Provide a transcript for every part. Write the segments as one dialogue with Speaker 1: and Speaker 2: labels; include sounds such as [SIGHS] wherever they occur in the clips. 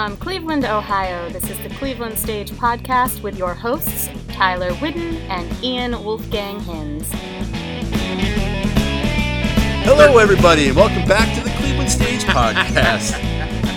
Speaker 1: From Cleveland, Ohio, this is the Cleveland Stage Podcast with your hosts, Tyler Whidden and Ian Wolfgang Hinz.
Speaker 2: Hello, everybody, and welcome back to the Cleveland Stage [LAUGHS] Podcast.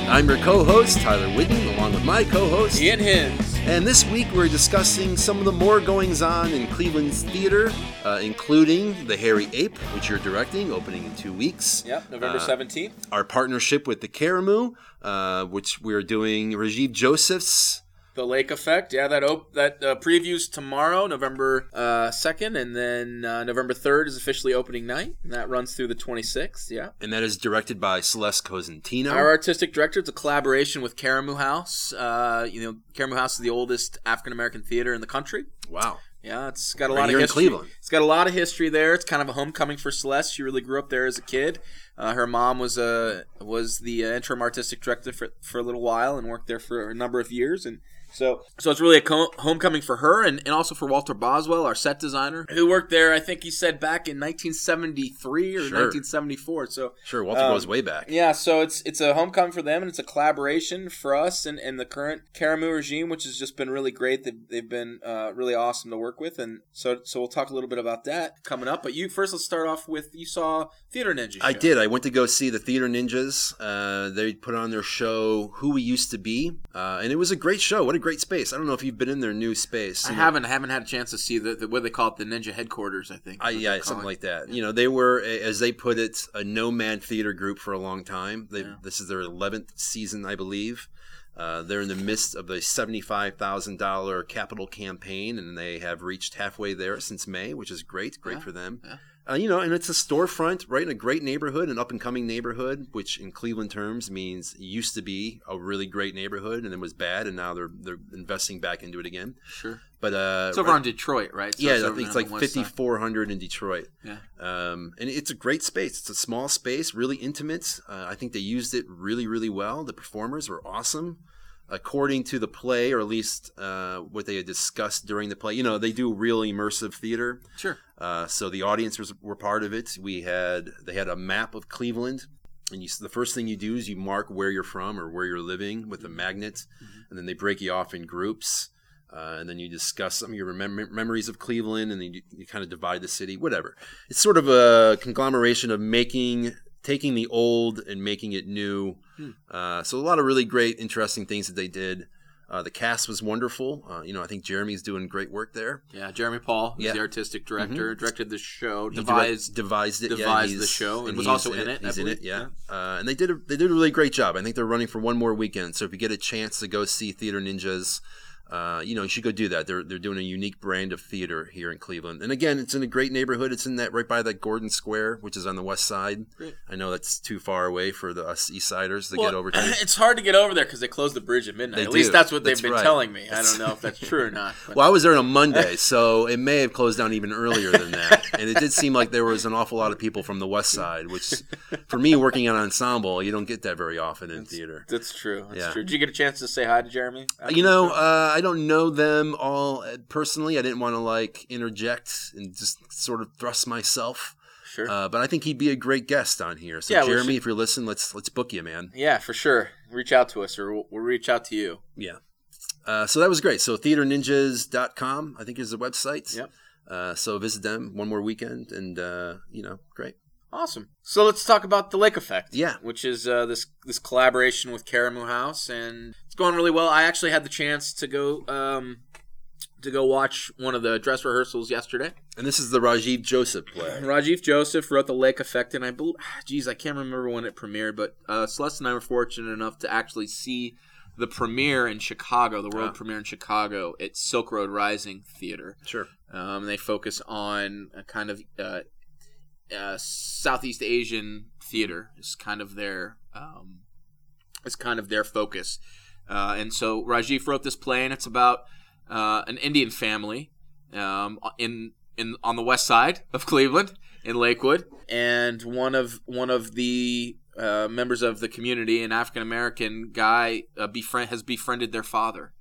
Speaker 2: I'm your co host, Tyler Whidden, along with my co host,
Speaker 3: Ian Hinz.
Speaker 2: And this week we're discussing some of the more goings on in Cleveland's theater, uh, including The Hairy Ape, which you're directing, opening in two weeks.
Speaker 3: Yep, November
Speaker 2: Uh,
Speaker 3: 17th.
Speaker 2: Our partnership with the Karamu, uh, which we're doing Rajiv Joseph's.
Speaker 3: The Lake Effect. Yeah, that op- that uh, previews tomorrow, November uh, 2nd, and then uh, November 3rd is officially opening night, and that runs through the 26th. Yeah.
Speaker 2: And that is directed by Celeste Cosentino.
Speaker 3: Our artistic director, it's a collaboration with Karamu House. Uh, you know, Karamu House is the oldest African American theater in the country.
Speaker 2: Wow.
Speaker 3: Yeah, it's got a
Speaker 2: Right
Speaker 3: lot of
Speaker 2: in
Speaker 3: history.
Speaker 2: Cleveland.
Speaker 3: It's got a lot of history there. It's kind of a homecoming for Celeste. She really grew up there as a kid. Uh, her mom was a was the uh, interim artistic director for, for a little while and worked there for a number of years. And so so it's really a co- homecoming for her and, and also for Walter Boswell, our set designer, who worked there. I think he said back in 1973 or
Speaker 2: Sure.
Speaker 3: 1974. So
Speaker 2: Sure, Walter
Speaker 3: Um,
Speaker 2: goes way back.
Speaker 3: yeah, so it's it's a homecoming for them, and it's a collaboration for us and, and the current Karamu regime, which has just been really great. They've, they've been uh, really awesome to work with, and so so we'll talk a little bit about that coming up. But you first, let's start off with you saw Theater Ninjas.
Speaker 2: I did. I went to go see the Theater Ninjas. Uh, they put on their show "Who We Used to Be," uh, and it was a great show. What a great space! I don't know if you've been in their new space.
Speaker 3: I
Speaker 2: know,
Speaker 3: haven't I haven't had a chance to see the, the what they call it the Ninja headquarters. I think.
Speaker 2: I, yeah, something like that. You know, they were, as they put it, a nomad theater group for a long time. They,
Speaker 3: Yeah.
Speaker 2: This is their eleventh season, I believe. Uh, they're in the midst of thousand dollar capital campaign, and they have reached halfway there since May, which is great. Great
Speaker 3: Yeah,
Speaker 2: for them.
Speaker 3: yeah.
Speaker 2: Uh, you know, and it's a storefront right in a great neighborhood, an up-and-coming neighborhood, which in Cleveland terms means used to be a really great neighborhood, and then was bad, and now they're they're investing back into it again.
Speaker 3: Sure.
Speaker 2: But uh,
Speaker 3: It's over on Detroit, right? So
Speaker 2: yeah, I think it's like
Speaker 3: west side.
Speaker 2: 5,400 in Detroit.
Speaker 3: Yeah.
Speaker 2: Um, and it's a great space. It's a small space, really intimate. Uh, I think they used it really, really well. The performers were awesome. According to the play, or at least uh, what they had discussed during the play, you know, they do real immersive theater.
Speaker 3: Sure.
Speaker 2: Uh, so the audience was, were part of it. We had they had a map of Cleveland, and you, the first thing you do is you mark where you're from or where you're living with a magnet, and then they break you off in groups, uh, and then you discuss some of your remem- memories of Cleveland, and then you, you kind of divide the city. Whatever. It's sort of a conglomeration of making taking the old and making it new. Uh, so a lot of really great, interesting things that they did. Uh, the cast was wonderful. Uh, you know, I think Jeremy's doing great work there.
Speaker 3: Yeah, Jeremy Paul, who's
Speaker 2: Yeah. Mm-hmm.
Speaker 3: the artistic director, directed the show,
Speaker 2: He direct-
Speaker 3: devised
Speaker 2: devised it,
Speaker 3: devised
Speaker 2: he's-
Speaker 3: the show, and was also in it, I
Speaker 2: He's in it,
Speaker 3: believe.
Speaker 2: yeah. Uh, and they did a, they did a really great job. I think they're running for one more weekend. So if you get a chance to go see Theater Ninjas, uh, you know you should go do that. They're they're doing a unique brand of theater here in Cleveland. And again, it's in a great neighborhood. It's in that right by that Gordon Square, which is on the west side.
Speaker 3: Great.
Speaker 2: I know that's too far away for the us East Siders to
Speaker 3: Well,
Speaker 2: get over [CLEARS THROAT] to.
Speaker 3: It's hard to get over there because they close the bridge at midnight.
Speaker 2: They
Speaker 3: at least that's what they've
Speaker 2: That's
Speaker 3: been
Speaker 2: right.
Speaker 3: telling me. I don't know if that's true or not.
Speaker 2: Well, I was there on a Monday, [LAUGHS] so it may have closed down even earlier than that. And it did seem like there was an awful lot of people from the West Side, which, for me, working on ensemble, you don't get that very often in theater.
Speaker 3: that's true. That's
Speaker 2: Yeah.
Speaker 3: true. Did you get a chance to say hi to Jeremy?
Speaker 2: You know, uh, I don't know them all uh, personally. I didn't want to like interject and just sort of thrust myself.
Speaker 3: sure.
Speaker 2: Uh, but I think he'd be a great guest on here. So,
Speaker 3: Yeah,
Speaker 2: Jeremy, if you're listening, let's let's book you, man.
Speaker 3: yeah, for sure. Reach out to us, or we'll, we'll reach out to you.
Speaker 2: Yeah. Uh, so that was great. So theaterninjas.com, I think is the website.
Speaker 3: Yep.
Speaker 2: Uh, so visit them one more weekend, and uh, you know, great.
Speaker 3: Awesome. So let's talk about the Lake Effect.
Speaker 2: Yeah.
Speaker 3: which is uh, this this collaboration with Karamu House, and it's going really well. I actually had the chance to go um, to go watch one of the dress rehearsals yesterday.
Speaker 2: And this is the Rajiv Joseph play. [CLEARS THROAT]
Speaker 3: Rajiv Joseph wrote the Lake Effect, and I believe, [SIGHS] geez, I can't remember when it premiered, but uh, Celeste and I were fortunate enough to actually see the premiere in Chicago, the world
Speaker 2: Ah.
Speaker 3: premiere in Chicago at Silk Road Rising Theater.
Speaker 2: Sure.
Speaker 3: Um, they focus on a kind of uh, uh, Southeast Asian theater is kind of their um, is kind of their focus. Uh, and so Rajiv wrote this play, and it's about uh, an Indian family um, in in on the west side of [LAUGHS] Cleveland in Lakewood, and one of one of the uh, members of the community, an African American guy, uh, befriend has befriended their father,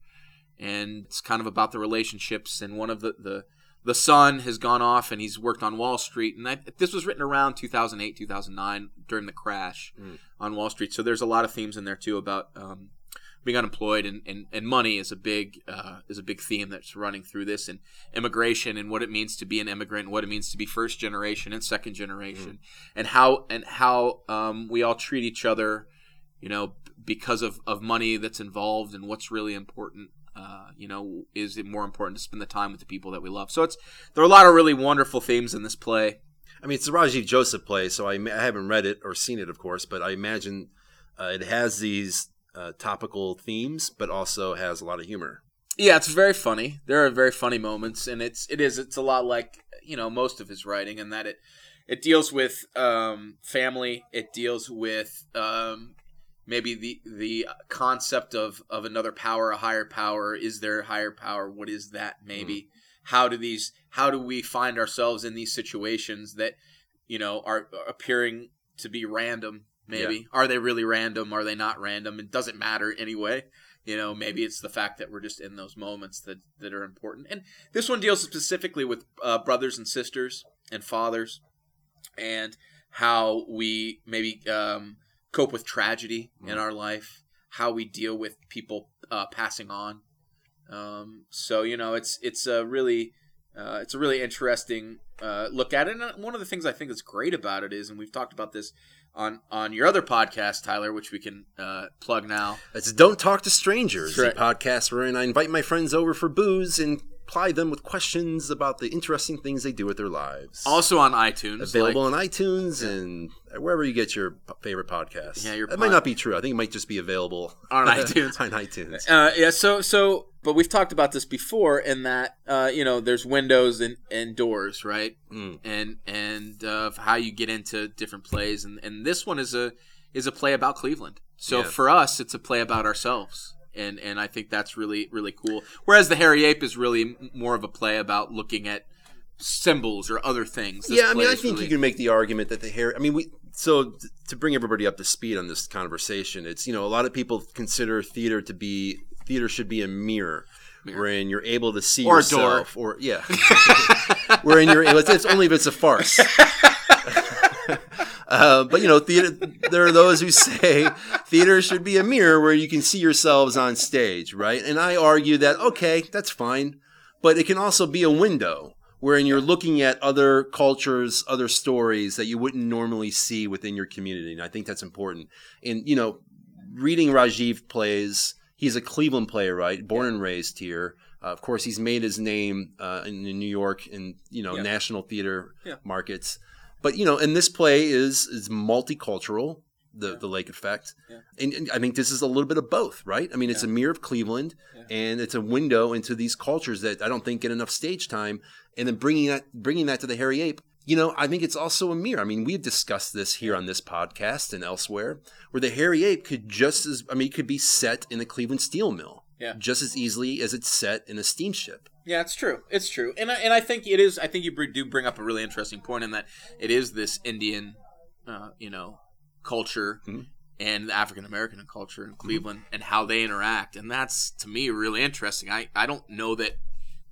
Speaker 3: and it's kind of about the relationships. And one of the the the son has gone off and he's worked on Wall Street, and I, this was written around 2008, 2009 during the crash
Speaker 2: Mm.
Speaker 3: on Wall Street. So there's a lot of themes in there too about um, being unemployed and, and, and money is a big uh, is a big theme that's running through this and immigration and what it means to be an immigrant and what it means to be first generation and second generation mm-hmm. and how and how um, we all treat each other you know because of, of money that's involved and what's really important uh, you know is it more important to spend the time with the people that we love so it's there are a lot of really wonderful themes in this play
Speaker 2: I mean, it's a Rajiv Joseph play, so I, I haven't read it or seen it, of course, but I imagine uh, it has these uh, topical themes, but also has a lot of humor.
Speaker 3: Yeah, it's very funny. There are very funny moments, and it's it is it's a lot like you know most of his writing, in that it it deals with um, family. It deals with um, maybe the the concept of of another power, a higher power. Is there a higher power? What is that? Maybe. Mm. How do these? How do we find ourselves in these situations that you know are appearing to be random maybe yeah. are they really random are they not random it doesn't matter anyway you know maybe it's the fact that we're just in those moments that that are important and this one deals specifically with uh, brothers and sisters and fathers and how we maybe um, cope with tragedy mm. in our life how we deal with people uh, passing on um, so you know it's it's a really uh, it's a really interesting uh, look at it and one of the things i think that's great about it is and we've talked about this on on your other podcast, Tyler, which we can uh, plug now.
Speaker 2: It's Don't Talk to Strangers, right. a podcast wherein I invite my friends over for booze and ply them with questions about the interesting things they do with their lives.
Speaker 3: Also on iTunes,
Speaker 2: available like, on iTunes yeah. and wherever you get your favorite podcasts. Yeah, your that pod- might not be true. I think it might just be available [LAUGHS]
Speaker 3: on [LAUGHS] iTunes.
Speaker 2: on iTunes.
Speaker 3: Uh, yeah. So so but we've talked about this before in that uh, you know there's windows and, and doors right mm. and and uh, how you get into different plays and, and this one is a is a play about cleveland so yeah. for us it's a play about ourselves and and i think that's really really cool whereas the hairy ape is really more of a play about looking at symbols or other things
Speaker 2: this yeah i mean i think really... you can make the argument that the hair i mean we so to bring everybody up to speed on this conversation it's you know a lot of people consider theater to be theater should be a mirror, mirror. wherein you're able to see
Speaker 3: or
Speaker 2: yourself,
Speaker 3: or
Speaker 2: yeah, [LAUGHS] wherein you're. It's only if it's a farce. [LAUGHS] Uh, but you know, theater. There are those who say theater should be a mirror where you can see yourselves on stage, right? And I argue that okay, that's fine, but it can also be a window wherein you're looking at other cultures, other stories that you wouldn't normally see within your community. And I think that's important. And you know, reading Rajiv plays he's a Cleveland playwright, born yeah. and raised here. Uh, of course, he's made his name uh, in, in, New York in you know yeah. national theater yeah. markets. But you know, and this play is is multicultural. The, the Lake Effect, and, and, I think this is a little bit of both, right? I mean, it's a mirror of Cleveland, and it's a window into these cultures that I don't think get enough stage time. And then bringing that bringing that to the Hairy Ape, you know, I think it's also a mirror. I mean, we've discussed this here on this podcast and elsewhere, where the hairy ape could just as, I mean, it could be set in a Cleveland steel mill,
Speaker 3: yeah,
Speaker 2: just as easily as it's set in a steamship.
Speaker 3: Yeah, it's true. It's true, and I, and I think it is. I think you do bring up a really interesting point in that it is this Indian, uh, you know, culture mm-hmm. and the African American culture in Cleveland mm-hmm. and how they interact, and that's to me really interesting. I I don't know that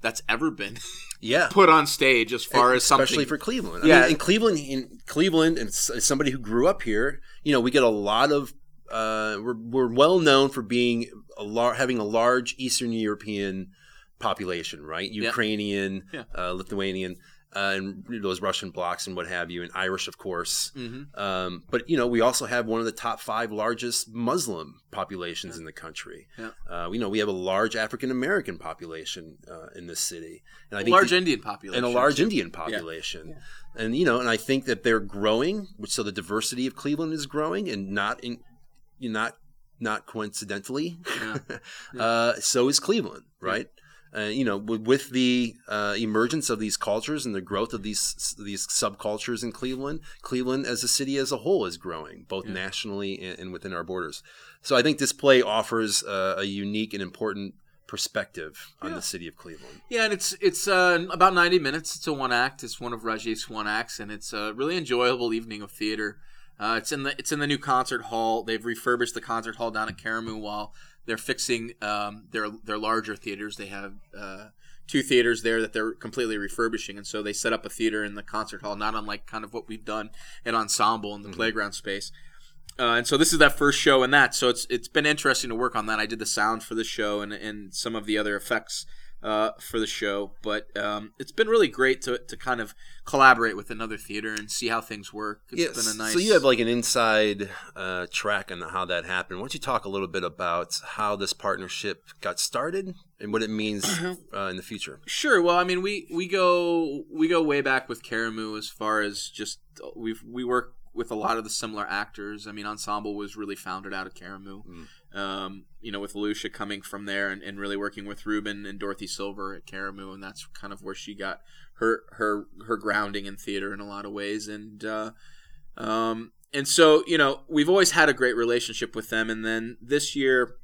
Speaker 3: that's ever been
Speaker 2: yeah [LAUGHS]
Speaker 3: put on stage as far as
Speaker 2: especially for Cleveland. I yeah, mean, in Cleveland, in Cleveland, and somebody who grew up here, you know, we get a lot of. Uh, we're we're well known for being a lar- having a large Eastern European population, right? Ukrainian,
Speaker 3: yeah.
Speaker 2: uh, Lithuanian uh, and those Russian blocks and what have you, and Irish, of course.
Speaker 3: Mm-hmm.
Speaker 2: Um, but you know, we also have one of the top five largest Muslim populations yeah. in the country. Uh, you know, we have a large African American population uh, in this city,
Speaker 3: and I think large the, Indian population,
Speaker 2: and a large. Indian population. And you know, and I think that they're growing, which so the diversity of Cleveland is growing, and not in, you not not coincidentally, [LAUGHS] uh, so is Cleveland, right? uh, you know, with the uh, emergence of these cultures and the growth of these these subcultures in Cleveland, Cleveland as a city as a whole is growing, both yeah. nationally and, and, within our borders. So I think this play offers uh, a unique and important perspective on yeah. the city of Cleveland.
Speaker 3: Yeah, and it's it's uh, about ninety minutes. It's a one act. It's one of Rajiv's one acts, and it's a really enjoyable evening of theater. Uh, it's in the it's in the new concert hall. They've refurbished the concert hall down at Karamu while they're fixing um, their their larger theaters. They have uh, two theaters there that they're completely refurbishing, and so they set up a theater in the concert hall, not unlike kind of what we've done at Ensemble in the mm-hmm. playground space. uh, and so this is that first show in that. So it's it's been interesting to work on that. I did the sound for the show and and some of the other effects uh, for the show, but um, it's been really great to, to kind of collaborate with another theater and see how things work. It's
Speaker 2: Yes.
Speaker 3: been a nice.
Speaker 2: So you have like an inside uh, track on how that happened. Why don't you talk a little bit about how this partnership got started and what it means [CLEARS THROAT] uh, in the future?
Speaker 3: Sure. Well, I mean, we we go we go way back with Karamu as far as just we we work with a lot of the similar actors. I mean, Ensemble was really founded out of Karamu. Um, you know, with Lucia coming from there and, and really working with Reuben and Dorothy Silver at Karamu, and that's kind of where she got her her her grounding in theater in a lot of ways. And uh, um, and so you know, we've always had a great relationship with them. And then this year,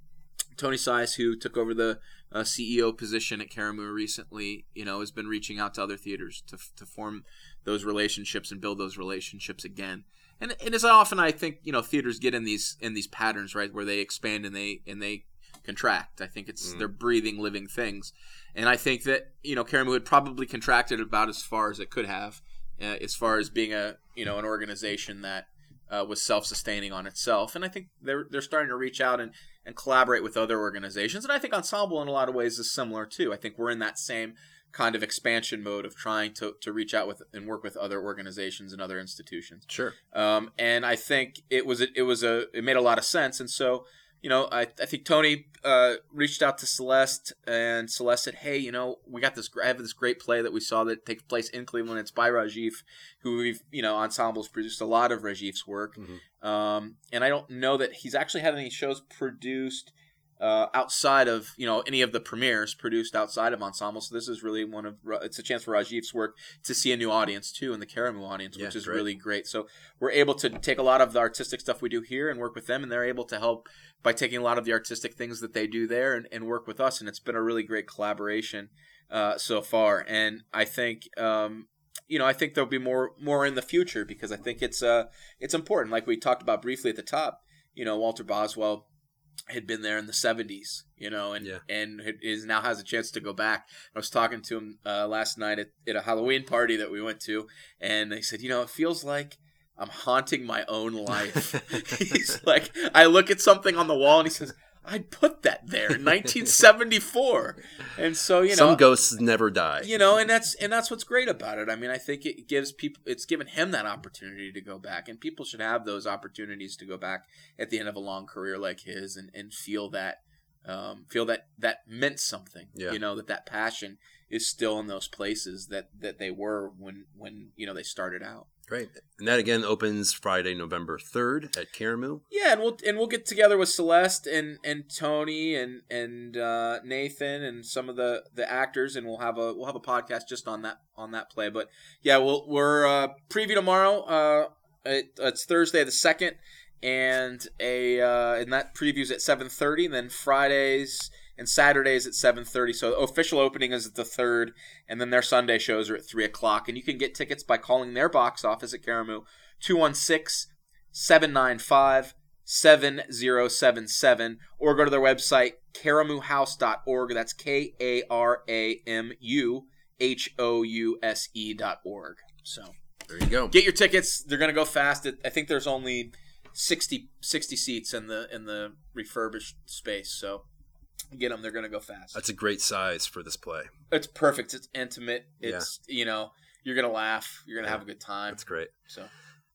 Speaker 3: Tony Sias, who took over the uh, CEO position at Karamu recently, you know, has been reaching out to other theaters to, to form those relationships and build those relationships again. And, and as often I think you know theaters get in these in these patterns right where they expand and they and they contract. I think it's they're breathing living things, and I think that you know Karamu had probably contracted about as far as it could have, uh, as far as being a you know an organization that uh, was self-sustaining on itself. And I think they're they're starting to reach out and, and collaborate with other organizations. And I think Ensemble in a lot of ways is similar too. I think we're in that same kind of expansion mode of trying to, to reach out with and work with other organizations and other institutions.
Speaker 2: Sure.
Speaker 3: Um, and I think it was it was a it made a lot of sense. And so you know I, I think Tony uh, reached out to Celeste and Celeste said, hey, you know we got this I have this great play that we saw that takes place in Cleveland. It's by Rajiv, who we've you know ensembles produced a lot of Rajiv's work.
Speaker 2: Mhm.
Speaker 3: Um, and I don't know that he's actually had any shows produced uh, outside of you know any of the premieres produced outside of ensemble. So this is really one of it's a chance for Rajiv's work to see a new audience too, in the Karamu audience,
Speaker 2: Yeah,
Speaker 3: which is
Speaker 2: great.
Speaker 3: really great. So we're able to take a lot of the artistic stuff we do here and work with them, and they're able to help by taking a lot of the artistic things that they do there and, and work with us. And it's been a really great collaboration uh, so far. And I think. Um, you know, I think there'll be more more in the future because I think it's uh it's important. Like we talked about briefly at the top, you know, Walter Boswell had been there in the 70s, you know, and
Speaker 2: Yeah.
Speaker 3: and is now has a chance to go back. I was talking to him uh, last night at, at a Halloween party that we went to, and they said, you know, it feels like I'm haunting my own life. [LAUGHS] [LAUGHS] He's like, I look at something on the wall, and he says, I put that there in 1974, and so you know,
Speaker 2: Some ghosts never die.
Speaker 3: you know and that's and that's what's great about it i mean i think it gives people it's given him that opportunity to go back and people should have those opportunities to go back at the end of a long career like his and, and feel that um, feel that that meant something
Speaker 2: Yeah.
Speaker 3: you know that that passion is still in those places that that they were when when you know they started out
Speaker 2: Great. And that again opens Friday, November 3rd at Karamu.
Speaker 3: Yeah, and we'll and we'll get together with Celeste and and Tony and and uh, Nathan and some of the the actors, and we'll have a we'll have a podcast just on that on that play. But yeah, we'll we're uh, preview tomorrow. Uh, it, it's Thursday the second, and a uh, and that previews at seven thirty. Then Fridays and Saturdays at seven thirty. So official opening is at the third, and then their Sunday shows are at three o'clock. And you can get tickets by calling their box office at Karamu 216 795 7077 or go to their website karamuhouse.org that's k a r a m u h o u s e dot org so
Speaker 2: There you go.
Speaker 3: get your tickets they're going to go fast i think there's only 60 60 seats in the in the refurbished space so get them they're going to go fast
Speaker 2: That's a great size for this play.
Speaker 3: it's perfect it's intimate it's you know you're going to laugh you're going to
Speaker 2: Yeah.
Speaker 3: have a good time
Speaker 2: That's great.
Speaker 3: so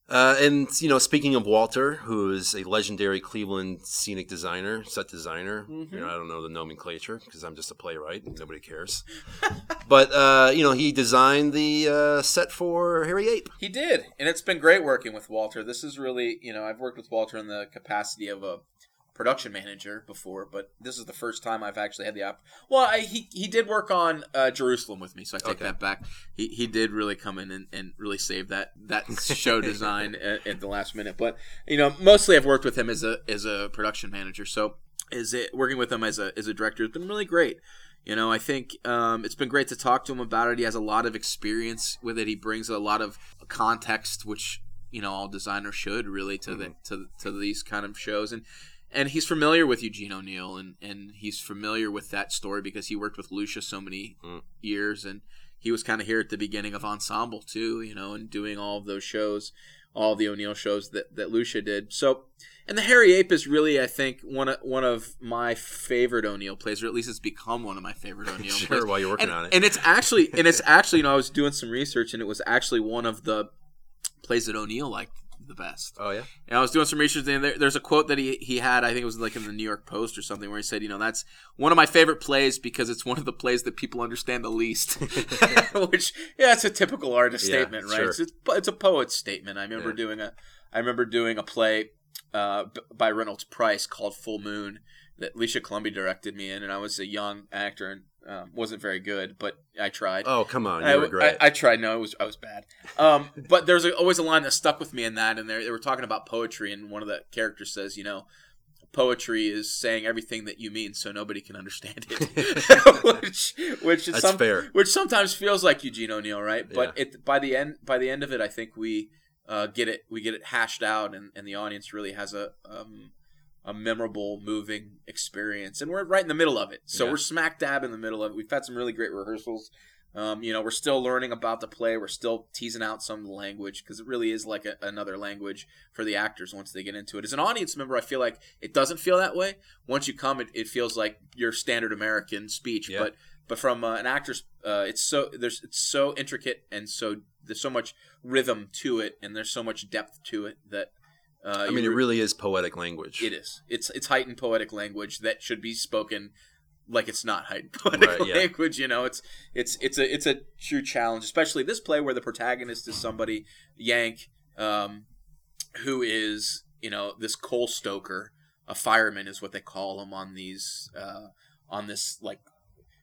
Speaker 2: Uh, and you know, speaking of Walter, who is a legendary Cleveland scenic designer, set designer.
Speaker 3: Mhm.
Speaker 2: You know, I don't know the nomenclature because I'm just a playwright and nobody cares. [LAUGHS] but uh, you know, he designed the uh, set for Hairy Ape.
Speaker 3: He did, and it's been great working with Walter. This is really, you know, I've worked with Walter in the capacity of a production manager before, but this is the first time I've actually had the op. Well, I, he he did work on uh, Jerusalem with me, so I take
Speaker 2: Okay.
Speaker 3: that back. He he did really come in and, and really save that that [LAUGHS] show design at, at the last minute. But you know, mostly I've worked with him as a as a production manager. So is it working with him as a as a director has been really great. You know, I think um, it's been great to talk to him about it. He has a lot of experience with it. He brings a lot of context, which you know all designers should really to the to to these kind of shows, and and he's familiar with Eugene O'Neill, and and he's familiar with that story because he worked with Lucia so many
Speaker 2: Mm.
Speaker 3: years, and he was kind of here at the beginning of Ensemble too, you know, and doing all of those shows all the O'Neill shows that that Lucia did. So, and the Hairy Ape is really, I think, one of one of my favorite O'Neill plays, or at least it's become one of my favorite [LAUGHS] O'Neill
Speaker 2: Sure,
Speaker 3: plays.
Speaker 2: while you're working
Speaker 3: and,
Speaker 2: on it.
Speaker 3: and it's actually, and it's actually, you know, I was doing some research, and it was actually one of the plays that O'Neill liked the best.
Speaker 2: oh yeah.
Speaker 3: And I was doing some research, and there, there's a quote that he, he had. I think it was like in the New York Post or something, where he said, "You know, that's one of my favorite plays because it's one of the plays that people understand the least." [LAUGHS] [LAUGHS] Which, yeah, it's a typical artist
Speaker 2: Yeah,
Speaker 3: statement, right?
Speaker 2: sure.
Speaker 3: It's, it's it's a poet's statement. I remember
Speaker 2: Yeah.
Speaker 3: doing a I remember doing a play uh, b- by Reynolds Price called Full Moon that Lucia Colombi directed me in, and I was a young actor and um, wasn't very good, but I tried.
Speaker 2: Oh come on,
Speaker 3: I,
Speaker 2: were great.
Speaker 3: I, I tried. No, it was I was bad. Um, [LAUGHS] but there's a, always a line that stuck with me in that, and they they were talking about poetry, and one of the characters says, you know, poetry is saying everything that you mean, so nobody can understand it. [LAUGHS] [LAUGHS] which which is some,
Speaker 2: fair.
Speaker 3: which sometimes feels like Eugene O'Neill, right? But it by the end by the end of it, I think we uh, get it we get it hashed out, and, and the audience really has a um, a memorable, moving experience, and we're right in the middle of it. So
Speaker 2: Yeah.
Speaker 3: we're smack dab in the middle of it. We've had some really great rehearsals. Um, you know, we're still learning about the play. We're still teasing out some of the language because it really is like a, another language for the actors once they get into it. As an audience member, I feel like it doesn't feel that way. Once you come, it, it feels like your standard American speech.
Speaker 2: Yeah.
Speaker 3: But but from uh, an actor's, uh, it's so there's it's so intricate and so there's so much rhythm to it and there's so much depth to it that. Uh,
Speaker 2: I mean, it really is poetic language.
Speaker 3: it is. It's it's heightened poetic language that should be spoken like it's not heightened [LAUGHS] poetic
Speaker 2: Right, yeah.
Speaker 3: language. You know, it's it's it's a it's a true challenge, especially this play where the protagonist is somebody Yank, um, who is you know this coal stoker, a fireman is what they call him on these uh, on this like,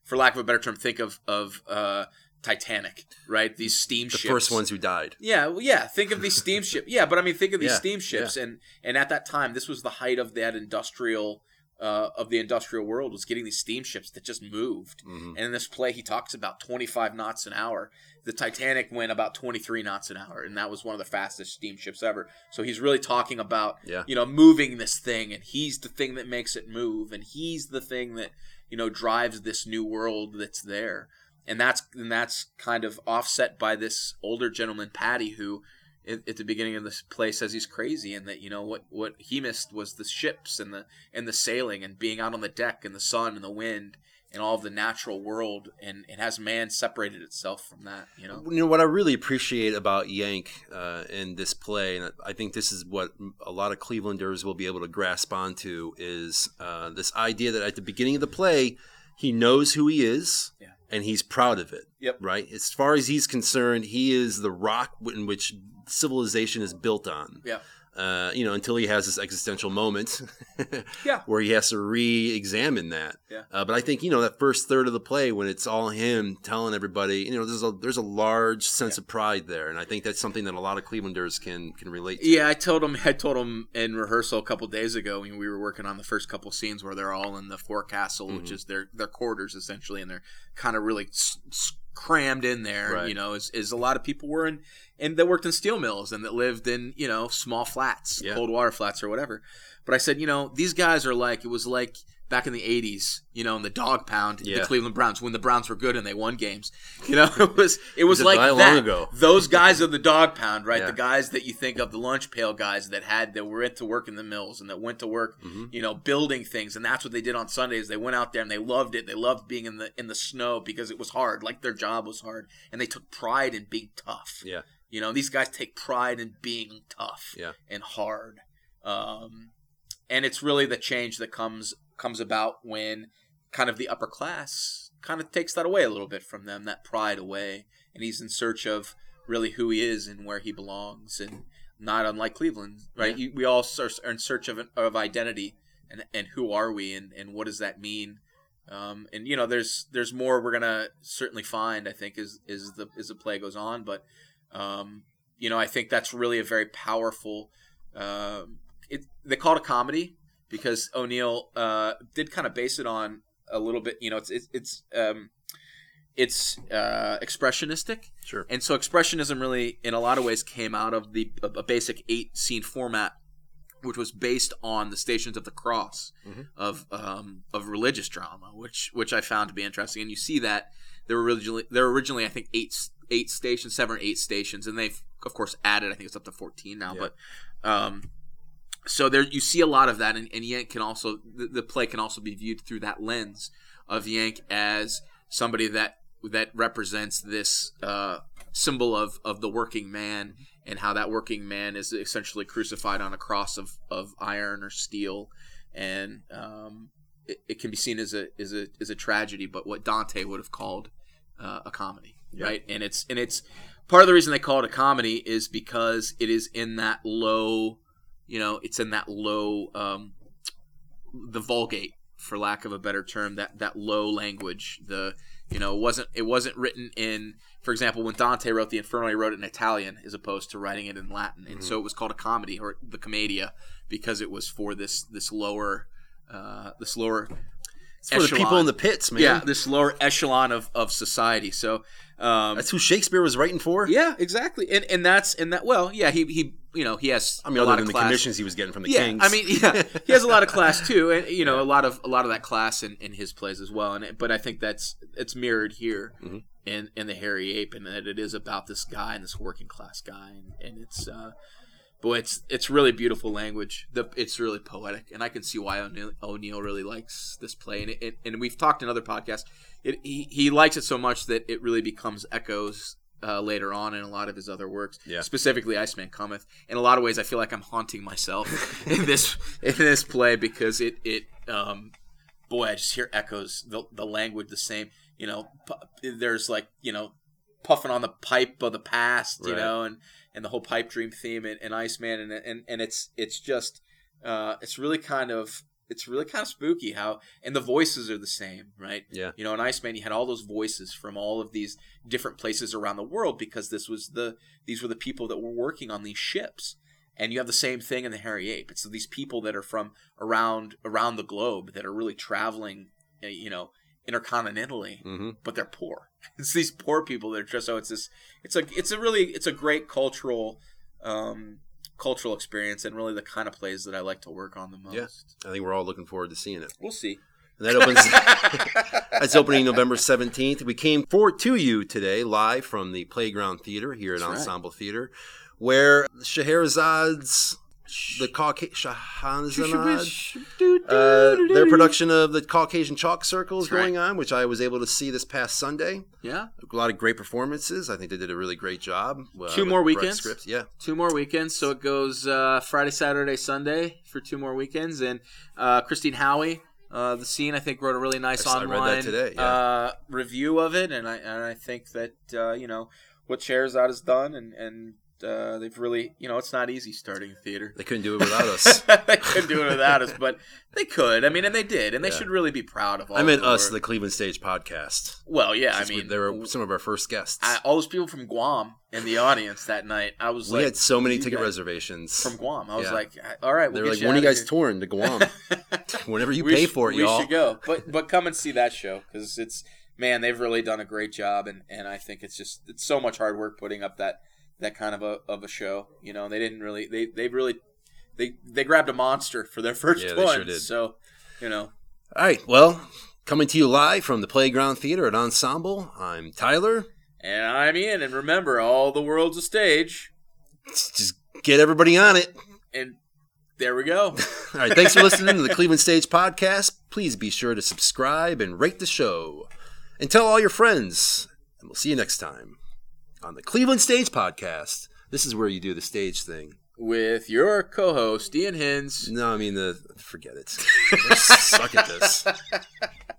Speaker 3: for lack of a better term, think of of uh, Titanic, right? These steamships.
Speaker 2: The first ones who died.
Speaker 3: Yeah, well, yeah. Think of these [LAUGHS] steamship. Yeah, but I mean, think of these
Speaker 2: Yeah,
Speaker 3: steamships, and and at that time, this was the height of that industrial uh, of the industrial world was getting these steamships that just moved.
Speaker 2: Mhm.
Speaker 3: And in this play, he talks about 25 knots an hour. The Titanic went about 23 knots an hour, and that was one of the fastest steamships ever. So he's really talking about
Speaker 2: Yeah.
Speaker 3: you know moving this thing, and he's the thing that makes it move, and he's the thing that you know drives this new world that's there and that's and that's kind of offset by this older gentleman Patty who at, the beginning of this play says he's crazy and that you know what what he missed was the ships and the and the sailing and being out on the deck and the sun and the wind and all of the natural world and it has man separated itself from that you know?
Speaker 2: You know what I really appreciate about Yank uh, in this play, and I think this is what a lot of Clevelanders will be able to grasp onto, is uh, this idea that at the beginning of the play, he knows who he is,
Speaker 3: Yeah.
Speaker 2: and he's proud of it.
Speaker 3: Yep.
Speaker 2: Right. As far as he's concerned, he is the rock in which civilization is built on.
Speaker 3: yeah
Speaker 2: Uh, you know, until he has this existential moment, [LAUGHS]
Speaker 3: Yeah.
Speaker 2: where he has to re-examine that.
Speaker 3: Yeah.
Speaker 2: Uh, but I think you know that first third of the play when it's all him telling everybody, you know, there's a there's a large sense of pride there, and I think that's something that a lot of Clevelanders can can relate to.
Speaker 3: Yeah, I told him. I told him in rehearsal a couple days ago when we were working on the first couple scenes where they're all in the forecastle, which
Speaker 2: Mhm.
Speaker 3: is their their quarters essentially, and they're kind of really s- s- crammed in there.
Speaker 2: Right.
Speaker 3: You know, is, is a lot of people were in and that worked in steel mills and that lived in you know small flats,
Speaker 2: Yeah.
Speaker 3: cold water flats or whatever. But I said, you know, these guys are like it was like back in the '80s, you know, in the dog pound,
Speaker 2: Yeah.
Speaker 3: the Cleveland Browns when the Browns were good and they won games. You know, [LAUGHS] it was it was like
Speaker 2: that long ago. [LAUGHS]
Speaker 3: Those guys are the dog pound, right?
Speaker 2: Yeah.
Speaker 3: The guys that you think of, the lunch pail guys that had that were to work in the mills and that went to work,
Speaker 2: Mhm.
Speaker 3: you know, building things, and that's what they did on Sundays. They went out there and they loved it. They loved being in the in the snow because it was hard, like their job was hard, and they took pride in being tough.
Speaker 2: Yeah.
Speaker 3: You know, these guys take pride in being tough
Speaker 2: Yeah.
Speaker 3: and hard. Um, and it's really the change that comes comes about when kind of the upper class kind of takes that away a little bit from them, that pride away, and he's in search of really who he is and where he belongs, and not unlike Cleveland, right? You, we all are in search of of identity and and who are we and and what does that mean? Um, and you know, there's there's more we're gonna certainly find. I think as is the as the play goes on, but um, you know, I think that's really a very powerful. Um, it, they call it a comedy because O'Neill uh, did kind of base it on a little bit. You know, it's it's it's um, it's uh, expressionistic,
Speaker 2: Sure.
Speaker 3: and so expressionism really, in a lot of ways, came out of the a, basic eight scene format, which was based on the Stations of the Cross
Speaker 2: Mhm.
Speaker 3: of um, of religious drama, which which I found to be interesting. And you see that there were originally there were originally I think eight eight stations, seven or eight stations, and they've of course added. I think it's up to 14 now,
Speaker 2: Yeah.
Speaker 3: but um, so there you see a lot of that, and, and Yank can also the, the play can also be viewed through that lens of Yank as somebody that that represents this uh, symbol of of the working man and how that working man is essentially crucified on a cross of, of iron or steel and um, it, it can be seen as a as a as a tragedy but what Dante would have called uh, a comedy
Speaker 2: Yeah.
Speaker 3: right and it's and it's part of the reason they call it a comedy is because it is in that low you know it's in that low um, the vulgate for lack of a better term that that low language the you know it wasn't it wasn't written in for example when dante wrote the inferno he wrote it in italian as opposed to writing it in latin. And so it was called a comedy or the commedia because it was for this this lower uh, this lower
Speaker 2: It's for the people in the pits, man.
Speaker 3: yeah this lower echelon of, of society. So um,
Speaker 2: That's who Shakespeare was writing for.
Speaker 3: yeah exactly. And and that's and that well yeah he he you know he has
Speaker 2: I mean,
Speaker 3: a
Speaker 2: other
Speaker 3: lot
Speaker 2: than
Speaker 3: of
Speaker 2: the
Speaker 3: class
Speaker 2: commissions he was getting from the
Speaker 3: yeah,
Speaker 2: kings.
Speaker 3: I mean, yeah, he has a lot of class [LAUGHS] too, and you know, a lot of a lot of that class in, in his plays as well. And it, but I think that's it's mirrored here
Speaker 2: Mhm.
Speaker 3: in in the Hairy Ape, and that it is about this guy and this working class guy, and, and it's uh, boy, it's it's really beautiful language. The it's really poetic, and I can see why O'Neill, O'Neill really likes this play. And it, it, and we've talked in other podcasts. It, he he likes it so much that it really becomes echoes. Uh, later on in a lot of his other works,
Speaker 2: Yeah.
Speaker 3: specifically Iceman Cometh. In a lot of ways, I feel like I'm haunting myself [LAUGHS] in this in this play because it it um, boy, I just hear echoes the the language the same. You know, pu- there's like you know, puffing on the pipe of the past, you
Speaker 2: Right.
Speaker 3: know, and and the whole pipe dream theme and, and Iceman and and and it's it's just uh, it's really kind of it's really kind of spooky how and the voices are the same, right?
Speaker 2: Yeah.
Speaker 3: You know, in Iceman, you had all those voices from all of these different places around the world because this was the these were the people that were working on these ships. And you have the same thing in the Hairy Ape. It's these people that are from around around the globe that are really traveling, uh, you know, intercontinentally,
Speaker 2: hmm
Speaker 3: but they're poor. [LAUGHS] It's these poor people that are just so it's this it's a it's a really it's a great cultural um cultural experience and really the kind of plays that I like to work on the most.
Speaker 2: Yeah. I think we're all looking forward to seeing it.
Speaker 3: We'll see.
Speaker 2: And that opens. [LAUGHS] [LAUGHS] That's opening November 17th. We came for to you today live from the Playground Theater here at
Speaker 3: That's right.
Speaker 2: Ensemble Theater, where Scheherazade's the Caucasian uh, their production of the Caucasian Chalk Circle is going on, which I was able to see this past Sunday.
Speaker 3: Yeah.
Speaker 2: A lot of great performances. I think they did a really great job. uh,
Speaker 3: Two more weekends?
Speaker 2: Scripts. Yeah,
Speaker 3: Two more weekends, so it goes uh, Friday, Saturday, Sunday for two more weekends. And uh, Christine Howey, uh, the scene, I think wrote a really nice
Speaker 2: I saw- I read that
Speaker 3: online
Speaker 2: today, yeah.
Speaker 3: uh, review of it, and I and I think that uh, you know what Scheherazade has done, and and uh, they've really you know it's not easy starting theater.
Speaker 2: they couldn't do it without us. [LAUGHS]
Speaker 3: they couldn't do it without us, but they could. I mean, and they did, and they
Speaker 2: Yeah.
Speaker 3: should really be proud of all.
Speaker 2: I meant us,
Speaker 3: work.
Speaker 2: the Cleveland Stage Podcast.
Speaker 3: well, yeah. I
Speaker 2: Since
Speaker 3: mean,
Speaker 2: they were some of our first guests.
Speaker 3: I, all those people from Guam in the audience that night. I was
Speaker 2: we
Speaker 3: like,
Speaker 2: had so many ticket reservations
Speaker 3: from Guam. I was
Speaker 2: Yeah.
Speaker 3: like, all right,
Speaker 2: They
Speaker 3: we'll
Speaker 2: were
Speaker 3: get
Speaker 2: like, when are you guys
Speaker 3: here."
Speaker 2: touring to Guam? [LAUGHS] Whenever you
Speaker 3: We
Speaker 2: pay
Speaker 3: sh-
Speaker 2: for it,
Speaker 3: we
Speaker 2: y'all.
Speaker 3: should go. But but come and see that show because it's man, they've really done a great job, and, and I think it's just it's so much hard work putting up that that kind of a of a show. You know, they didn't really they they really they they grabbed a monster for their [LAUGHS] first
Speaker 2: Yeah, they
Speaker 3: one.
Speaker 2: sure did.
Speaker 3: So you know,
Speaker 2: All right, well, coming to you live from the Playground Theater at Ensemble, I'm Tyler.
Speaker 3: and I'm Ian, and remember, all the world's a stage,
Speaker 2: Just get everybody on it.
Speaker 3: and there we go. [LAUGHS]
Speaker 2: All right, thanks for listening to the Cleveland Stage Podcast. Please be sure to subscribe and rate the show. And tell all your friends. And we'll see you next time on the Cleveland Stage Podcast. This is where you do the stage thing.
Speaker 3: With your co-host Ian Hinz.
Speaker 2: No, I mean the forget it. I suck at this. [LAUGHS]